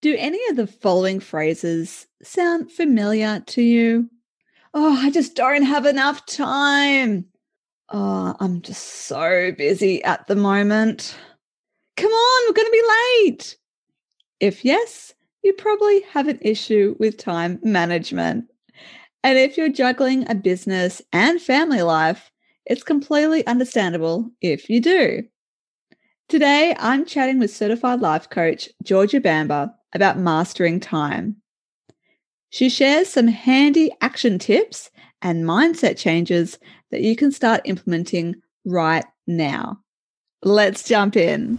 Do any of the following phrases sound familiar to you? Oh, I just don't have enough time. Oh, I'm just so busy at the moment. Come on, we're going to be late. If yes, you probably have an issue with time management. And if you're juggling a business and family life, it's completely understandable if you do. Today, I'm chatting with certified life coach Georgia Bamber about mastering time. She shares some handy action tips and mindset changes that you can start implementing right now. Let's jump in.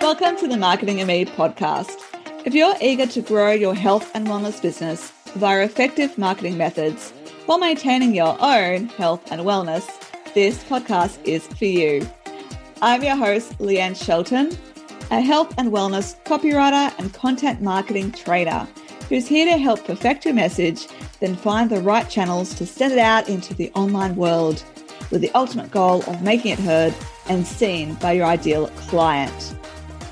Welcome to the Marketing and Me podcast. If you're eager to grow your health and wellness business via effective marketing methods while maintaining your own health and wellness, this podcast is for you. I'm your host, Leanne Shelton, a health and wellness copywriter and content marketing trainer who's here to help perfect your message, then find the right channels to send it out into the online world with the ultimate goal of making it heard and seen by your ideal client.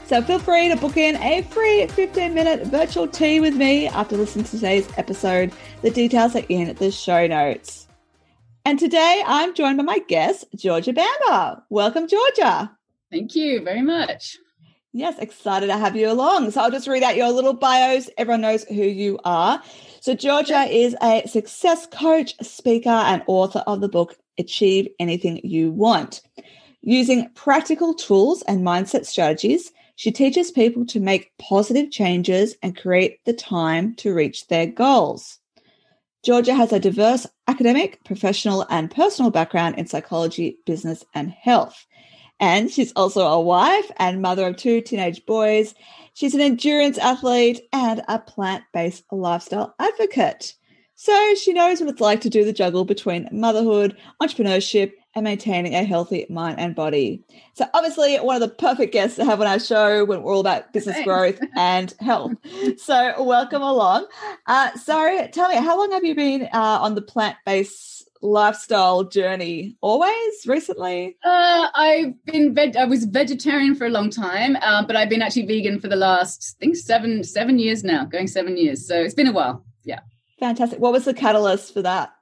So feel free to book in a free 15 minute virtual tea with me after listening to today's episode. The details are in the show notes. And today I'm joined by my guest, Georgia Bamber. Welcome, Georgia. Thank you very much. Yes, excited to have you along. So I'll just read out your little bios. Everyone knows who you are. So Georgia is a success coach, speaker, and author of the book Achieve Anything You Want. Using practical tools and mindset strategies, she teaches people to make positive changes and create the time to reach their goals. Georgia has a diverse academic, professional, and personal background in psychology, business, and health. And she's also a wife and mother of two teenage boys. She's an endurance athlete and a plant based lifestyle advocate. So she knows what it's like to do the juggle between motherhood, entrepreneurship, and maintaining a healthy mind and body. So, obviously, one of the perfect guests to have on our show when we're all about business Thanks. growth and health. So, welcome along. Uh, so, tell me, how long have you been uh, on the plant based lifestyle journey? Always? Recently? Uh, I've been veg- I was vegetarian for a long time, uh, but I've been actually vegan for the last, I think, seven seven years now, going seven years. So, it's been a while. Yeah. Fantastic. What was the catalyst for that?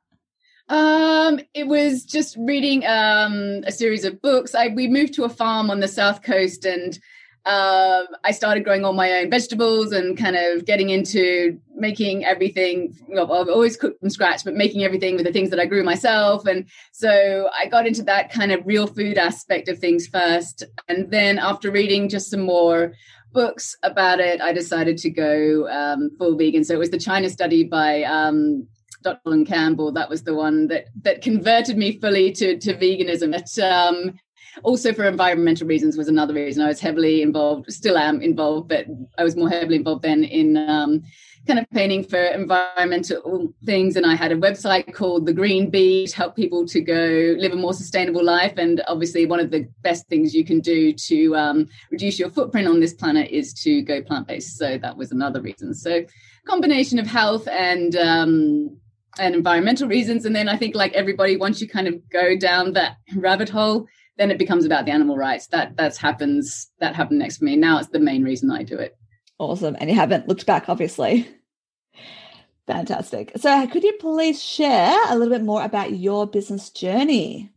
Um, it was just reading um, a series of books. I we moved to a farm on the south coast, and uh, I started growing all my own vegetables and kind of getting into making everything. Well, I've always cooked from scratch, but making everything with the things that I grew myself. And so I got into that kind of real food aspect of things first, and then after reading just some more books about it, I decided to go um, full vegan. So it was the China study by um, Dr. Campbell. That was the one that that converted me fully to to veganism. But um, also for environmental reasons was another reason. I was heavily involved, still am involved, but I was more heavily involved then in um, kind of painting for environmental things. And I had a website called The Green Bee to help people to go live a more sustainable life. And obviously, one of the best things you can do to um, reduce your footprint on this planet is to go plant based. So that was another reason. So combination of health and um, and environmental reasons. And then I think like everybody, once you kind of go down that rabbit hole, then it becomes about the animal rights. That that's happens that happened next for me. Now it's the main reason I do it. Awesome. And you haven't looked back, obviously. Fantastic. So could you please share a little bit more about your business journey?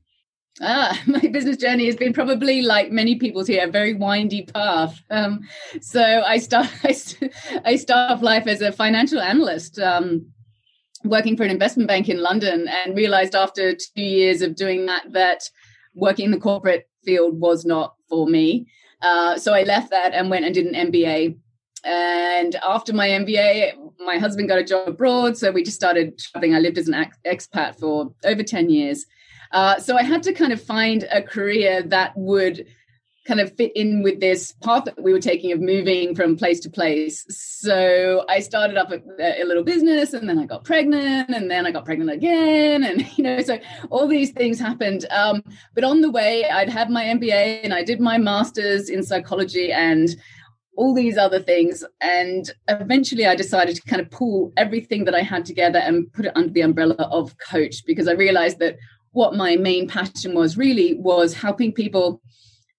Ah, my business journey has been probably like many people's here, a very windy path. Um, so I start, I, I start off life as a financial analyst. Um, working for an investment bank in London and realized after two years of doing that that working in the corporate field was not for me. Uh, so I left that and went and did an MBA. And after my MBA, my husband got a job abroad. So we just started traveling. I lived as an expat for over 10 years. Uh, so I had to kind of find a career that would kind of fit in with this path that we were taking of moving from place to place. So I started up a, a, little business and then I got pregnant and then I got pregnant again. And, you know, so all these things happened. Um, but on the way, I'd had my MBA and I did my master's in psychology and all these other things. And eventually I decided to kind of pull everything that I had together and put it under the umbrella of coach because I realized that what my main passion was really was helping people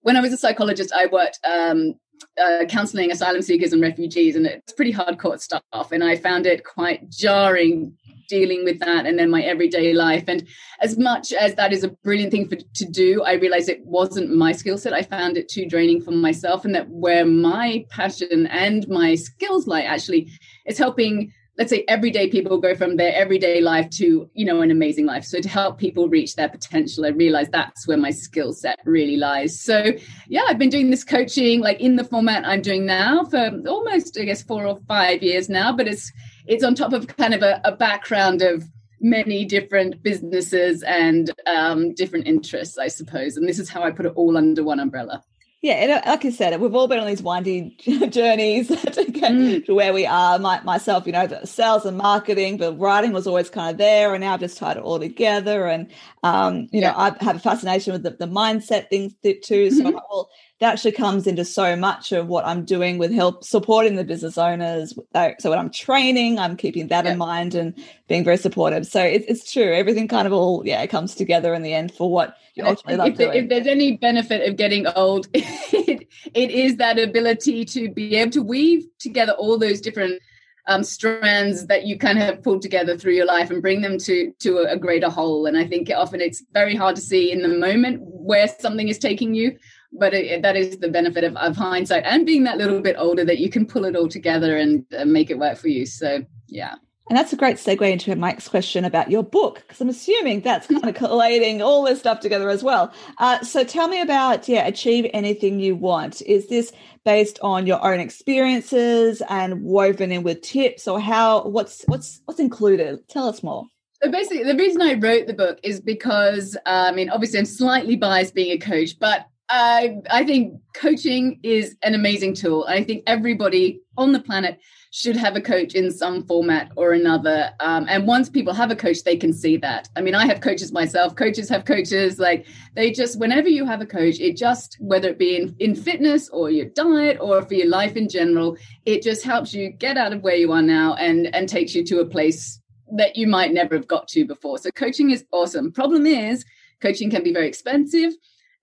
when I was a psychologist, I worked um, uh, counseling asylum seekers and refugees, and it's pretty hardcore stuff. And I found it quite jarring dealing with that and then my everyday life. And as much as that is a brilliant thing for, to do, I realized it wasn't my skill set. I found it too draining for myself, and that where my passion and my skills lie actually is helping let's say everyday people go from their everyday life to you know an amazing life. So to help people reach their potential i realize that's where my skill set really lies. So yeah i've been doing this coaching like in the format i'm doing now for almost i guess four or five years now but it's it's on top of kind of a, a background of many different businesses and um, different interests i suppose. And this is how i put it all under one umbrella yeah, and uh, like I said, we've all been on these winding journeys to get mm. to where we are. My, myself, you know, the sales and marketing, but writing was always kind of there, and now I've just tied it all together. And um, you yeah. know, I have a fascination with the, the mindset things too. So, mm-hmm. well, that actually comes into so much of what I'm doing with help supporting the business owners. So when I'm training, I'm keeping that in mind and being very supportive. So it, it's true, everything kind of all yeah comes together in the end for what you ultimately love if, if, there's any benefit of getting old, it, it is that ability to be able to weave together all those different um, strands that you kind of have pulled together through your life and bring them to to a, a, greater whole. And I think often it's very hard to see in the moment where something is taking you, but it, that is the benefit of, of, hindsight and being that little bit older that you can pull it all together and uh, make it work for you. So yeah. And that's a great segue into Mike's question about your book, because I'm assuming that's kind of collating all this stuff together as well. Uh, so tell me about, yeah, achieve anything you want. Is this based on your own experiences and woven in with tips, or how? What's what's what's included? Tell us more. So basically, the reason I wrote the book is because, uh, I mean, obviously, I'm slightly biased being a coach, but I I think coaching is an amazing tool. I think everybody on the planet should have a coach in some format or another. Um, and once people have a coach, they can see that. I mean, I have coaches myself. Coaches have coaches. Like they just, whenever you have a coach, it just, whether it be in, in fitness or your diet or for your life in general, it just helps you get out of where you are now and and takes you to a place that you might never have got to before. So coaching is awesome. Problem is, coaching can be very expensive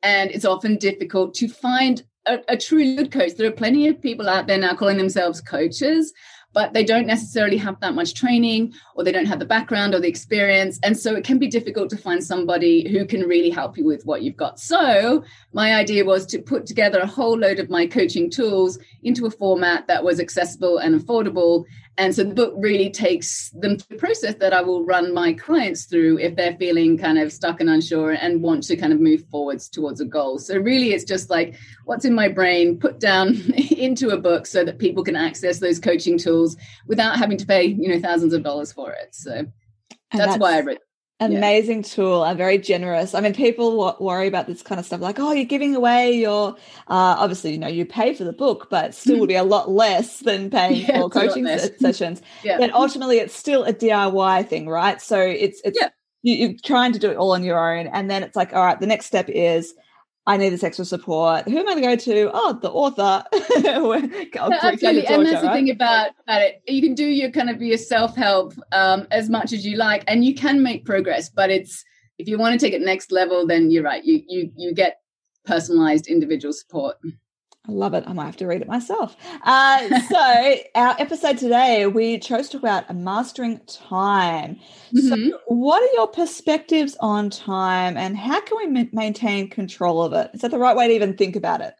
and it's often difficult to find a, a good coach. There are plenty of people out there now calling themselves coaches, but they don't necessarily have that much training or they don't have the background or the experience. And so it can be difficult to find somebody who can really help you with what you've got. So my idea was to put together a whole load of my coaching tools into a format that was accessible and affordable and so the book really takes them through the process that I will run my clients through if they're feeling kind of stuck and unsure and want to kind of move forwards towards a goal. So really it's just like what's in my brain put down into a book so that people can access those coaching tools without having to pay, you know, thousands of dollars for it. So that's, that's why I wrote amazing yeah. tool and very generous. I mean, people w- worry about this kind of stuff like, oh, you're giving away your, uh, obviously, you know, you pay for the book, but still would be a lot less than paying yeah, for coaching se- sessions. yeah. But ultimately, it's still a DIY thing, right? So it's, it's, yeah. you, you're trying to do it all on your own. And then it's like, all right, the next step is, I need this extra support. Who am I going to go to? Oh, the author. no, absolutely. and that's the thing about, about it. You can do your kind of your self help um, as much as you like, and you can make progress. But it's if you want to take it next level, then you're right. You you you get personalized individual support. I love it. I might have to read it myself. Uh, so, our episode today, we chose to talk about mastering time. Mm-hmm. So, what are your perspectives on time and how can we ma- maintain control of it? Is that the right way to even think about it?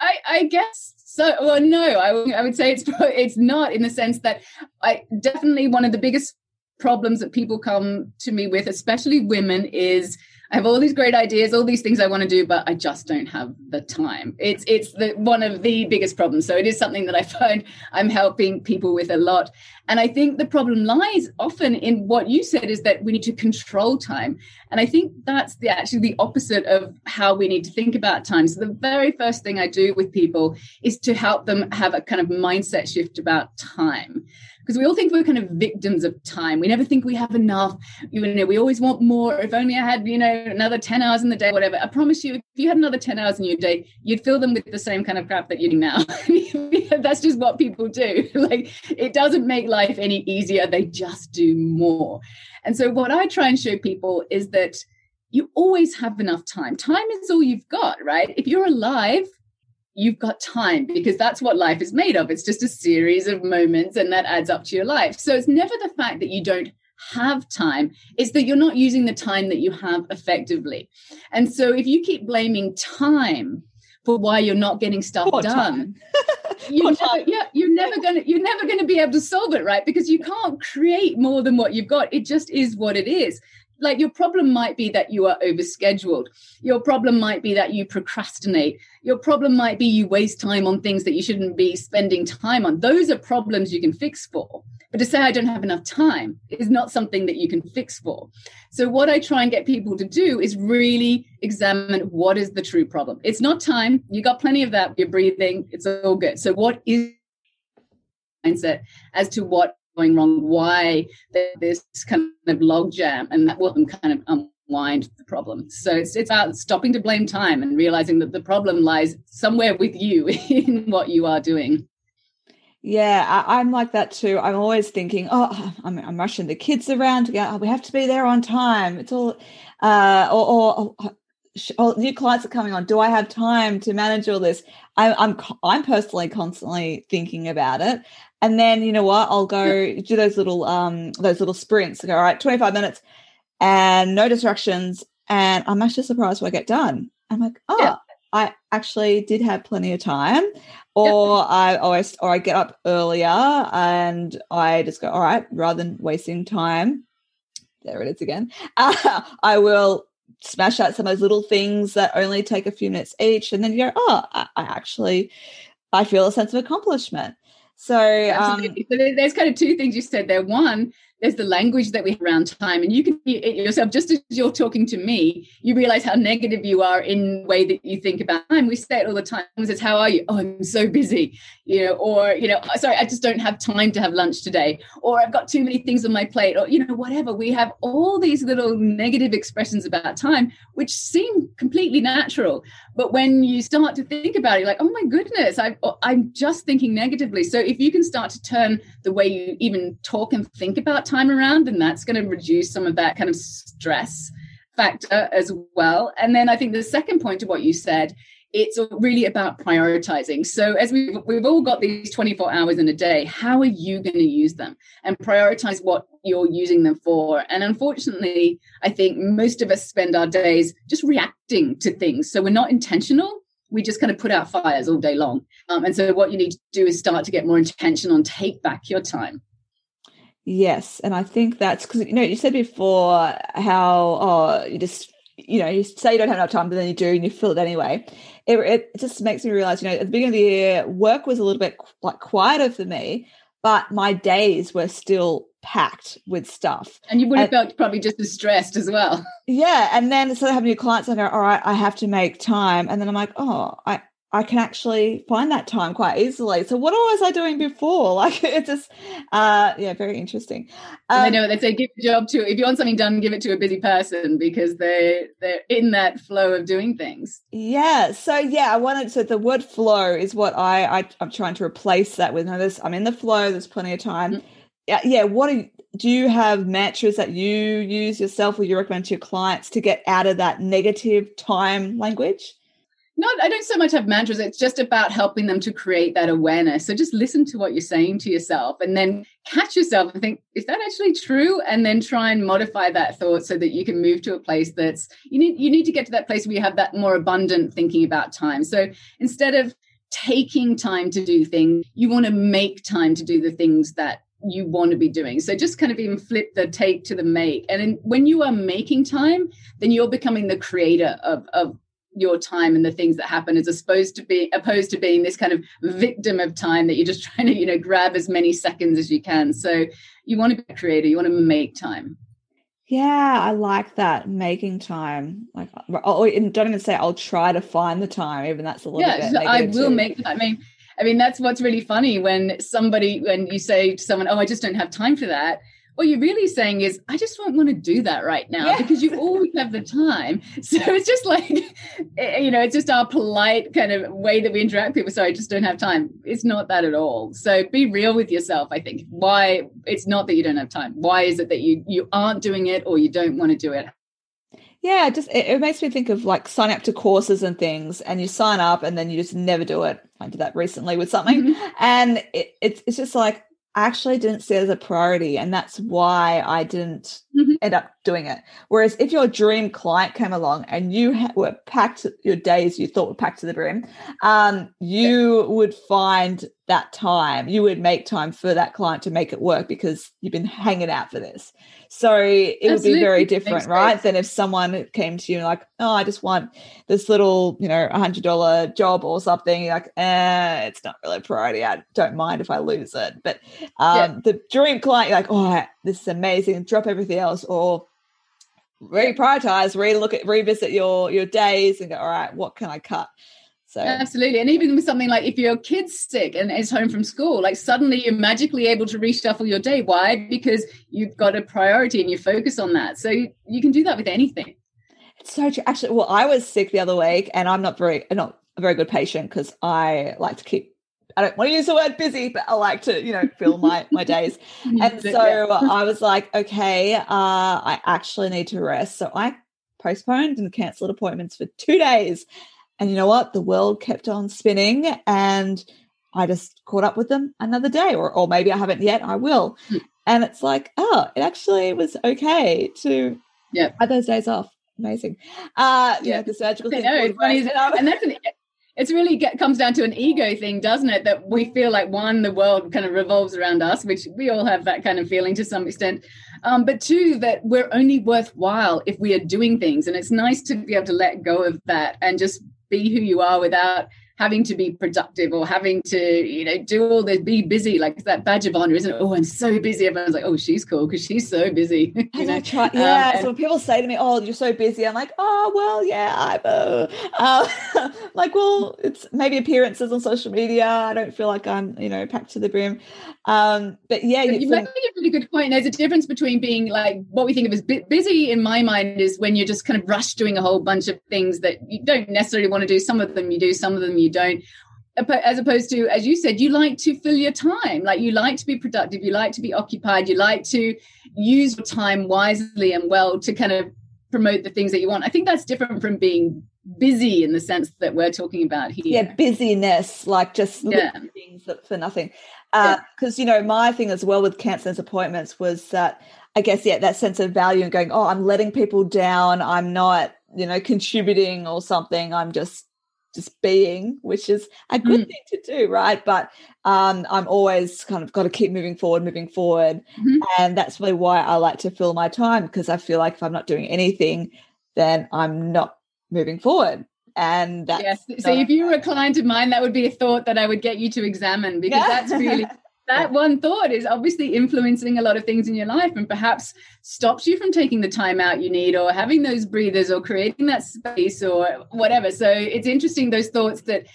I, I guess so. Well, no, I, I would say it's it's not in the sense that I definitely one of the biggest problems that people come to me with, especially women, is I have all these great ideas, all these things I want to do, but I just don't have the time. It's it's the one of the biggest problems. So it is something that I find I'm helping people with a lot. And I think the problem lies often in what you said is that we need to control time. And I think that's the actually the opposite of how we need to think about time. So the very first thing I do with people is to help them have a kind of mindset shift about time because we all think we're kind of victims of time. We never think we have enough. You know, we always want more. If only I had, you know, another 10 hours in the day, whatever. I promise you, if you had another 10 hours in your day, you'd fill them with the same kind of crap that you do now. That's just what people do. like it doesn't make life any easier. They just do more. And so what I try and show people is that you always have enough time. Time is all you've got, right? If you're alive, you've got time because that's what life is made of. It's just a series of moments and that adds up to your life. So it's never the fact that you don't have time, it's that you're not using the time that you have effectively. And so if you keep blaming time for why you're not getting stuff Poor done, you never, yeah, you're never gonna you're never gonna be able to solve it, right? Because you can't create more than what you've got. It just is what it is like your problem might be that you are overscheduled. Your problem might be that you procrastinate. Your problem might be you waste time on things that you shouldn't be spending time on. Those are problems you can fix for. But to say i don't have enough time is not something that you can fix for. So what i try and get people to do is really examine what is the true problem. It's not time. You got plenty of that. You're breathing. It's all good. So what is mindset as to what going wrong, why there's kind of logjam, and that will kind of unwind the problem. So it's, it's about stopping to blame time and realizing that the problem lies somewhere with you in what you are doing. Yeah, I, am like that too. I'm always thinking, oh, I'm, I'm rushing the kids around go. Oh, we have to be there on time. It's all, uh, or, or, or oh, new clients are coming on. Do I have time to manage all this? I, I'm I'm personally constantly thinking about it, and then you know what? I'll go do those little um those little sprints. I go all right, twenty five minutes, and no distractions, and I'm actually surprised when I get done. I'm like, oh, yeah. I actually did have plenty of time, or I always or I get up earlier and I just go all right, rather than wasting time. There it is again. Uh, I will smash out some of those little things that only take a few minutes each and then you go oh i, I actually i feel a sense of accomplishment. So, um, so there's kind of two things you said there. One there's the language that we have around time. And you can yourself just as you're talking to me you realize how negative you are in the way that you think about time. We say it all the time. Says how are you? Oh i'm so busy you know or you know sorry i just don't have time to have lunch today or i've got too many things on my plate or you know whatever. We have all these little negative expressions about time which seem completely natural. But when you start to think about it like oh my goodness i oh, i'm just thinking negatively. So if you can start to turn the way you even talk and think about time around, and that's going to reduce some of that kind of stress factor as well. And then I think the second point to what you said, it's really about prioritizing. So as we we've, we've all got these 24 hours in a day, how are you going to use them and prioritize what you're using them for? And unfortunately, I think most of us spend our days just reacting to things. So we're not intentional we just kind of put out fires all day long. Um, and so, what you need to do is start to get more intention on take back your time. Yes, and I think that's because you know you said before how oh you just you know you say you don't have enough time, but then you do and you fill it anyway. It, it just makes me realize you know at the beginning of the year work was a little bit like quieter for me, but my days were still packed with stuff. And you would have and, felt probably just as stressed as well. Yeah, and then instead of having new clients, I go, all right, I have to make time, and then I'm like, oh, I I can actually find that time quite easily. So what was I doing before? Like it's just, uh, yeah, very interesting. Um, I know they say give a job to if you want something done, give it to a busy person because they they're in that flow of doing things. Yeah. So yeah, I wanted so the word flow is what I, I am trying to replace that with. Now this I'm in the flow. There's plenty of time. Mm-hmm. Yeah. Yeah. What are, do you have mantras that you use yourself or you recommend to your clients to get out of that negative time language? Not i don't so much have mantras it's just about helping them to create that awareness so just listen to what you're saying to yourself and then catch yourself and think is that actually true and then try and modify that thought so that you can move to a place that's you need you need to get to that place where you have that more abundant thinking about time so instead of taking time to do things you want to make time to do the things that you want to be doing. So just kind of even flip the take to the make. And then when you are making time, then you're becoming the creator of, of your time and the things that happen as opposed to be opposed to being this kind of victim of time that you're just trying to you know grab as many seconds as you can. So you want to be a creator you want to make time. Yeah i like that making time. Like oh don't even say i'll try to find the time even that's a little yeah, bit i will too. make i mean i mean that's what's really funny when somebody when you say to someone oh i just don't have time for that what you're really saying is, I just don't want to do that right now yeah. because you always have the time. So it's just like, eh, you know, it's just our polite kind of way that we interact with people. Sorry, I just don't have time. It's not that at all. So be real with yourself. I think why it's not that you don't have time. Why is it that you you aren't doing it or you don't want to do it? Yeah, just it, it, makes me think of like sign up to courses and things, and you sign up and then you just never do it. I did that recently with something, mm-hmm. and it, it, it's just like I actually didn't see it as a priority, and that's why I didn't mm-hmm. end up doing it. Whereas if your dream client came along and you ha- were packed, your days you thought were packed to the brim, um, you yeah. would find that time. You would make time for that client to make it work because you've been hanging out for this. So it Absolutely. would be very different, right? Than if someone came to you like, oh, I just want this little, you know, hundred dollar job or something. You're like, eh, it's not really a priority. I don't mind if I lose it. But um, yeah. the dream client, you're like, oh, this is amazing. Drop everything else, or reprioritize, re-look at, revisit your your days, and go, all right, what can I cut? So absolutely, and even with something like if your kid's sick and is home from school, like suddenly you're magically able to reshuffle your day. Why? Because you've got a priority and you focus on that. So you, you can do that with anything. It's so true. Actually, well, I was sick the other week, and I'm not very not a very good patient because I like to keep. I don't want to use the word busy, but I like to, you know, fill my my days. And so I was like, okay, uh, I actually need to rest. So I postponed and cancelled appointments for two days and you know what? The world kept on spinning and I just caught up with them another day, or, or maybe I haven't yet, I will. Mm. And it's like, oh, it actually was okay to yeah. have those days off. Amazing. Uh, yeah, the surgical thing. Know, and that's an, it's really get, comes down to an ego thing, doesn't it? That we feel like one, the world kind of revolves around us, which we all have that kind of feeling to some extent. Um, but two, that we're only worthwhile if we are doing things. And it's nice to be able to let go of that and just be who you are without having to be productive or having to, you know, do all this, be busy. Like that badge of honor, isn't it? Oh, I'm so busy. Everyone's like, oh, she's cool because she's so busy. you know? Try, um, yeah. Um, so when people say to me, oh, you're so busy, I'm like, oh, well, yeah, I'm uh, uh, like, well, it's maybe appearances on social media. I don't feel like I'm, you know, packed to the brim. Um, but yeah, you make a really good point. There's a difference between being like what we think of as busy in my mind is when you're just kind of rushed doing a whole bunch of things that you don't necessarily want to do. Some of them you do, some of them you you don't as opposed to as you said you like to fill your time like you like to be productive you like to be occupied you like to use your time wisely and well to kind of promote the things that you want i think that's different from being busy in the sense that we're talking about here yeah busyness like just yeah. things that for nothing because uh, you know my thing as well with cancer's appointments was that i guess yeah that sense of value and going oh i'm letting people down i'm not you know contributing or something i'm just just being, which is a good mm. thing to do, right? But um, I'm always kind of got to keep moving forward, moving forward. Mm-hmm. And that's really why I like to fill my time because I feel like if I'm not doing anything, then I'm not moving forward. And that's yes. So if you were a client of mine, that would be a thought that I would get you to examine because yeah. that's really that one thought is obviously influencing a lot of things in your life and perhaps stops you from taking the time out you need or having those breathers or creating that space or whatever. So it's interesting those thoughts that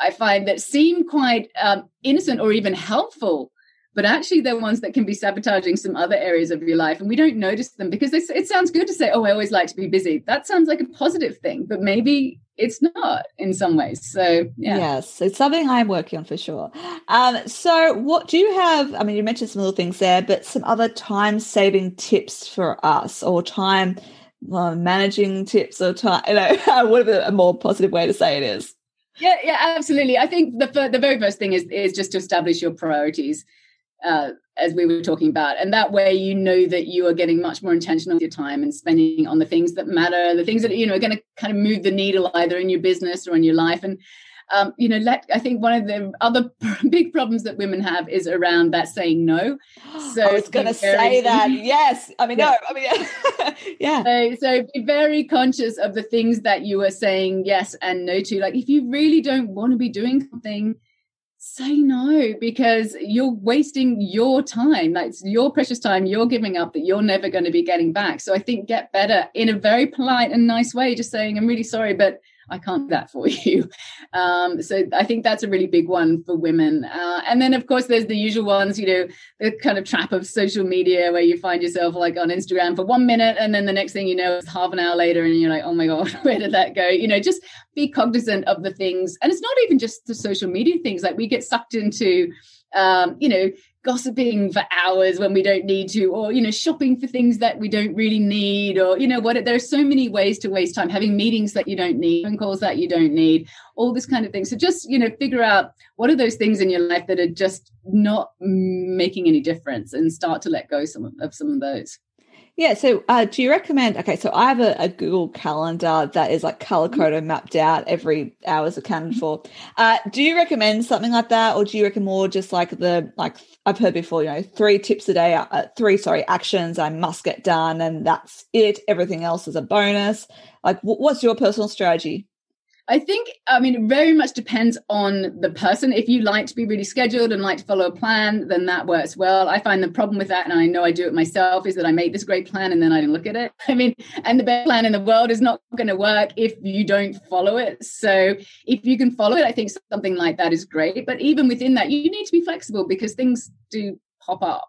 I find that seem quite um, innocent or even helpful, but actually they're ones that can be sabotaging some other areas of your life. And we don't notice them because it sounds good to say, oh, I always like to be busy. That sounds like a positive thing, but maybe it's not in some ways. So yeah. Yes, it's something I'm working on for sure. Um, so what do you have? I mean, you mentioned some little things there, but some other time saving tips for us or time uh, managing tips or time, you know, whatever a more positive way to say it is. Yeah, yeah, absolutely. I think the the very first thing is is just to establish your priorities uh, as we were talking about. And that way, you know that you are getting much more intentional with your time and spending on the things that matter, the things that, you know, are going to kind of move the needle either in your business or in your life. And, um, you know, let, I think one of the other big problems that women have is around that saying no. So I was going to say that. Yes. I mean, yeah. no, I mean, yeah. So, so be very conscious of the things that you are saying yes and no to. Like if you really don't want to be doing something, say no because you're wasting your time. Like your precious time. You're giving up that you're never going to be getting back. So i think get better in a very polite and nice way just saying i'm really sorry but I can't do that for you. Um, so I think that's a really big one for women. Uh, and then, of course, there's the usual ones, you know, the kind of trap of social media where you find yourself like on Instagram for one minute and then the next thing you know, it's half an hour later and you're like, oh my God, where did that go? You know, just be cognizant of the things. And it's not even just the social media things, like we get sucked into, um, you know, gossiping for hours when we don't need to or you know shopping for things that we don't really need or you know what there are so many ways to waste time having meetings that you don't need phone calls that you don't need all this kind of thing. So just you know figure out what are those things in your life that are just not making any difference and start to let go some of, of some of those yeah. So, uh, do you recommend? Okay, so I have a, a Google Calendar that is like color Mm-hmm. coded, mapped out. Every hour is accounted for. Uh, do you recommend something like that, or do you recommend more just like the like I've heard before? You know, three tips a day, uh, three sorry actions I must get done, and that's it. Everything else is a bonus. Like, what's your personal strategy? I think, I mean, it very much depends on the person. If you like to be really scheduled and like to follow a plan, then that works well. I find the problem with that, and I know I do it myself, is that I make this great plan and then I don't look at it. I mean, and the best plan in the world is not going to work if you don't follow it. So if you can follow it, I think something like that is great. But even within that, you need to be flexible because things do pop up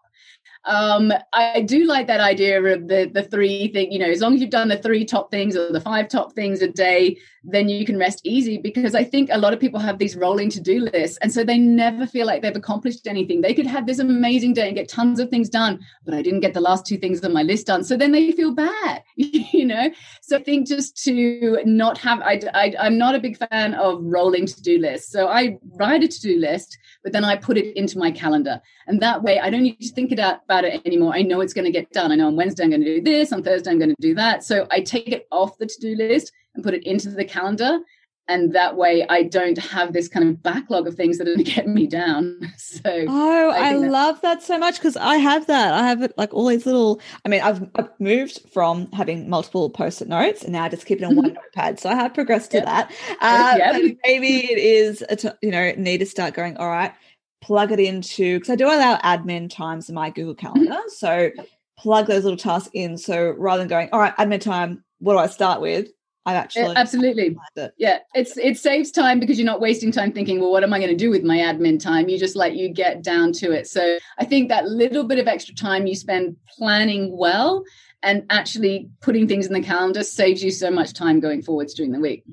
um i do like that idea of the the three thing you know as long as you've done the three top things or the five top things a day then you can rest easy because i think a lot of people have these rolling to-do lists and so they never feel like they've accomplished anything. They could have this amazing day and get tons of things done but i didn't get the last two things on my list done. So then they feel bad you know? So i think just to not have I, I i'm not a big fan of rolling to-do lists. So i write a to-do list but then I put it into my calendar. And that way I don't need to think about, about it anymore. I know it's going to get done. I know on Wednesday I'm going to do this, on Thursday I'm going to do that. So I take it off the to do list and put it into the calendar. And that way I don't have this kind of backlog of things that are going to get me down. So, oh, I, I love that so much because I have that. I have it like all these little. I mean, I've, I've moved from having multiple post-it notes and now I just keep it on one notepad. So I have progressed to Yep. that. Uh, Yep. maybe it is, a t- you know, need to start going. All right, plug it into because I do allow admin times in my Google Calendar. So plug those little tasks in. So rather than going, all right, admin time, what do I start with? I actually absolutely. it. Yeah, it's it saves time because you're not wasting time thinking, well, what am I going to do with my admin time? You just let you get down to it. So I think that little bit of extra time you spend planning well and actually putting things in the calendar saves you so much time going forwards during the week.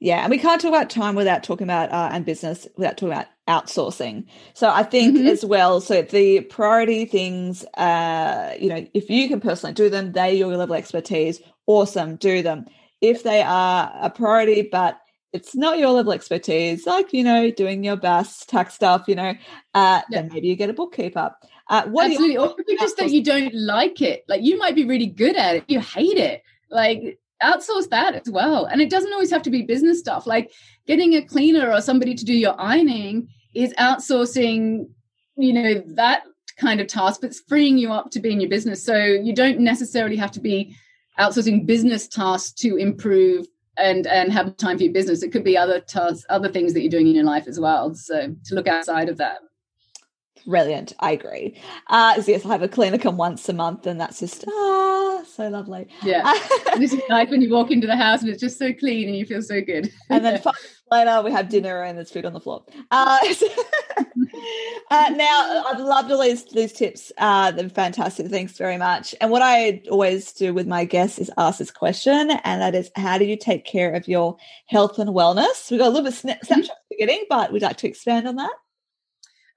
Yeah, and we can't talk about time without talking about uh, and business without talking about outsourcing. So I think Mhm. as well. So the priority things, uh, you know, if you can personally do them, they your level expertise. Awesome, do them. If they are a priority, but it's not your level expertise, like you know, doing your best tax stuff, you know, uh, Yeah. then maybe you get a bookkeeper. Uh, Absolutely. Or just that you don't like it. Like you might be really good at it. You hate it. Like outsource that as well. And it doesn't always have to be business stuff. Like getting a cleaner or somebody to do your ironing is outsourcing, you know, that kind of task, but it's freeing you up to be in your business. So you don't necessarily have to be outsourcing business tasks to improve and and have time for your business. It could be other tasks, other things that you're doing in your life as well. So to look outside of that. Brilliant. I agree. Uh, so yes, I have a cleaner come once a month, and that's just ah, so lovely. Yeah. this is nice when you walk into the house and it's just so clean and you feel so good. and then later we have dinner and there's food on the floor. Uh, uh, now I've loved all these these tips. Uh, they're fantastic. Thanks very much. And what I always do with my guests is ask this question, and that is, how do you take care of your health and wellness? We got a little bit sna- snapshot at the beginning, but we'd like to expand on that.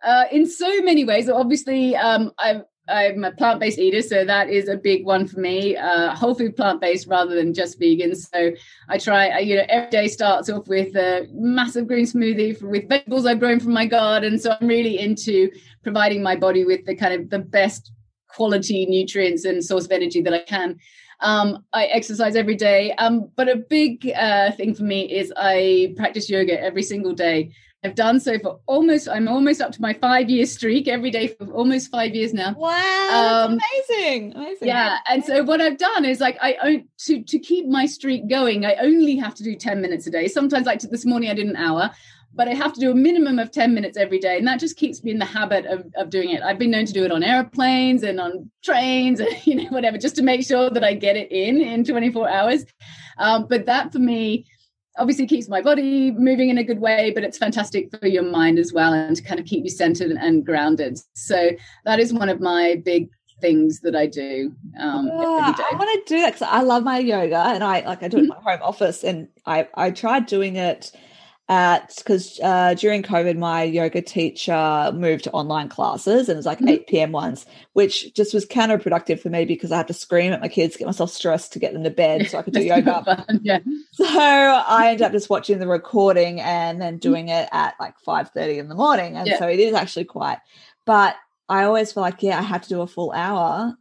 Uh, in so many ways. Obviously, um, I'm I'm a plant based eater, so that is a big one for me. Uh, whole food plant based rather than just vegan. So I try. You know, every day starts off with a massive green smoothie with vegetables I've grown from my garden. So I'm really into providing my body with the kind of the best quality nutrients and source of energy that I can. Um, I exercise every day, um, but a big uh, thing for me is I practice yoga every single day. I've done so for almost, I'm almost up to my five year streak every day for almost five years now. Wow, Um, amazing, amazing. Yeah. And so what I've done is like, I own to, to keep my streak going, I only have to do 10 minutes a day. Sometimes like this morning, I did an hour, but I have to do a minimum of 10 minutes every day. And that just keeps me in the habit of, of doing it. I've been known to do it on airplanes and on trains and, you know, whatever, just to make sure that I get it in in 24 hours. Um, but that for me, obviously keeps my body moving in a good way, but it's fantastic for your mind as well and to kind of keep you centered and, grounded. So that is one of my big things that I do um, every day. I want to do that because I love my yoga and I like I do it in my home office and I I tried doing it at because uh, during COVID, my yoga teacher moved to online classes and it was like mm-hmm. 8 p.m. ones, which just was counterproductive for me because I had to scream at my kids, get myself stressed to get them to bed so I could do yoga. Fun, yeah. So I ended up just watching the recording and then mm-hmm. doing it at like 5 30 in the morning. And yeah. so it is actually quite, but I always feel like, yeah, I have to do a full hour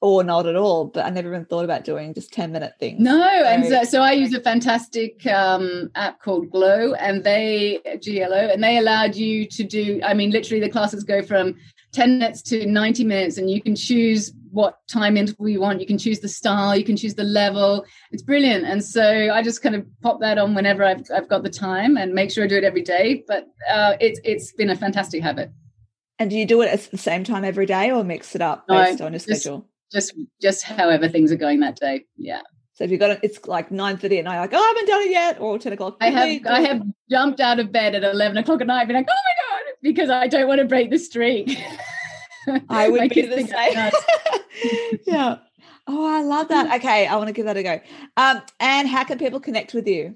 or not at all. But I never even thought about doing just 10 minute things. No. So, and so, so, I use a fantastic um, app called Glo and they, GLO, and they allowed you to do, I mean, literally the classes go from 10 minutes to 90 minutes and you can choose what time interval you want. You can choose the style, you can choose the level. It's brilliant. And so I just kind of pop that on whenever I've, I've got the time and make sure I do it every day. But uh, it's, it's been a fantastic habit. And do you do it at the same time every day or mix it up based no, on your schedule? Just just however things are going that day. Yeah. So if you've got it, it's like nine thirty at night, like, oh, I haven't done it yet, or ten o'clock. I have I have jumped out of bed at eleven o'clock at night, be like, oh my god, because I don't want to break the streak. I would be the same. yeah. Oh, I love that. Okay, I want to give that a go. Um, and how can people connect with you?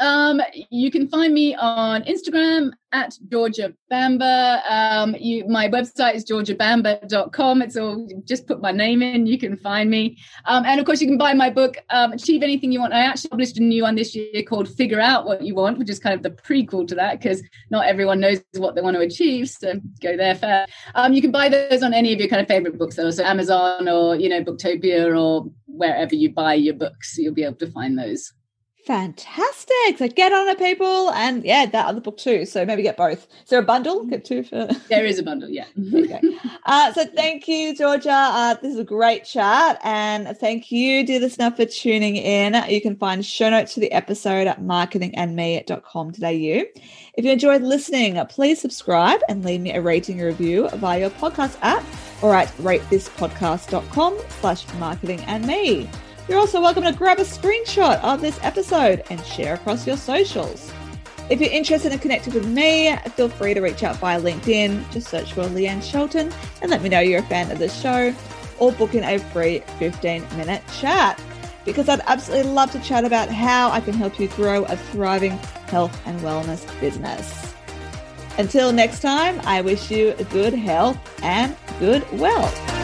Um, you can find me on Instagram at Georgia Bamber. Um, you, my website is georgiabamber.com. It's all just put my name in, you can find me. Um, and of course, you can buy my book, um, Achieve Anything You Want. I actually published a new one this year called Figure Out What You Want, which is kind of the prequel to that because not everyone knows what they want to achieve. So go there first. Um, you can buy those on any of your kind of favorite booksellers, so Amazon or, you know, Booktopia or wherever you buy your books. You'll be able to find those. Fantastic. So get on it, people. And yeah, that other book too. So maybe get both. Is there a bundle? Get two for. There is a bundle, yeah. okay. Uh, so thank you, Georgia. Uh, this is a great chat. And thank you, dear listener, for tuning in. You can find show notes for the episode at marketingandme.com.au. If you enjoyed listening, please subscribe and leave me a rating review via your podcast app or at ratethispodcast.com slash marketing and me. You're also welcome to grab a screenshot of this episode and share across your socials. If you're interested in connecting with me, feel free to reach out via LinkedIn. Just search for Leanne Shelton and let me know you're a fan of the show or book in a free 15 minute chat because I'd absolutely love to chat about how I can help you grow a thriving health and wellness business. Until next time, I wish you good health and good wealth.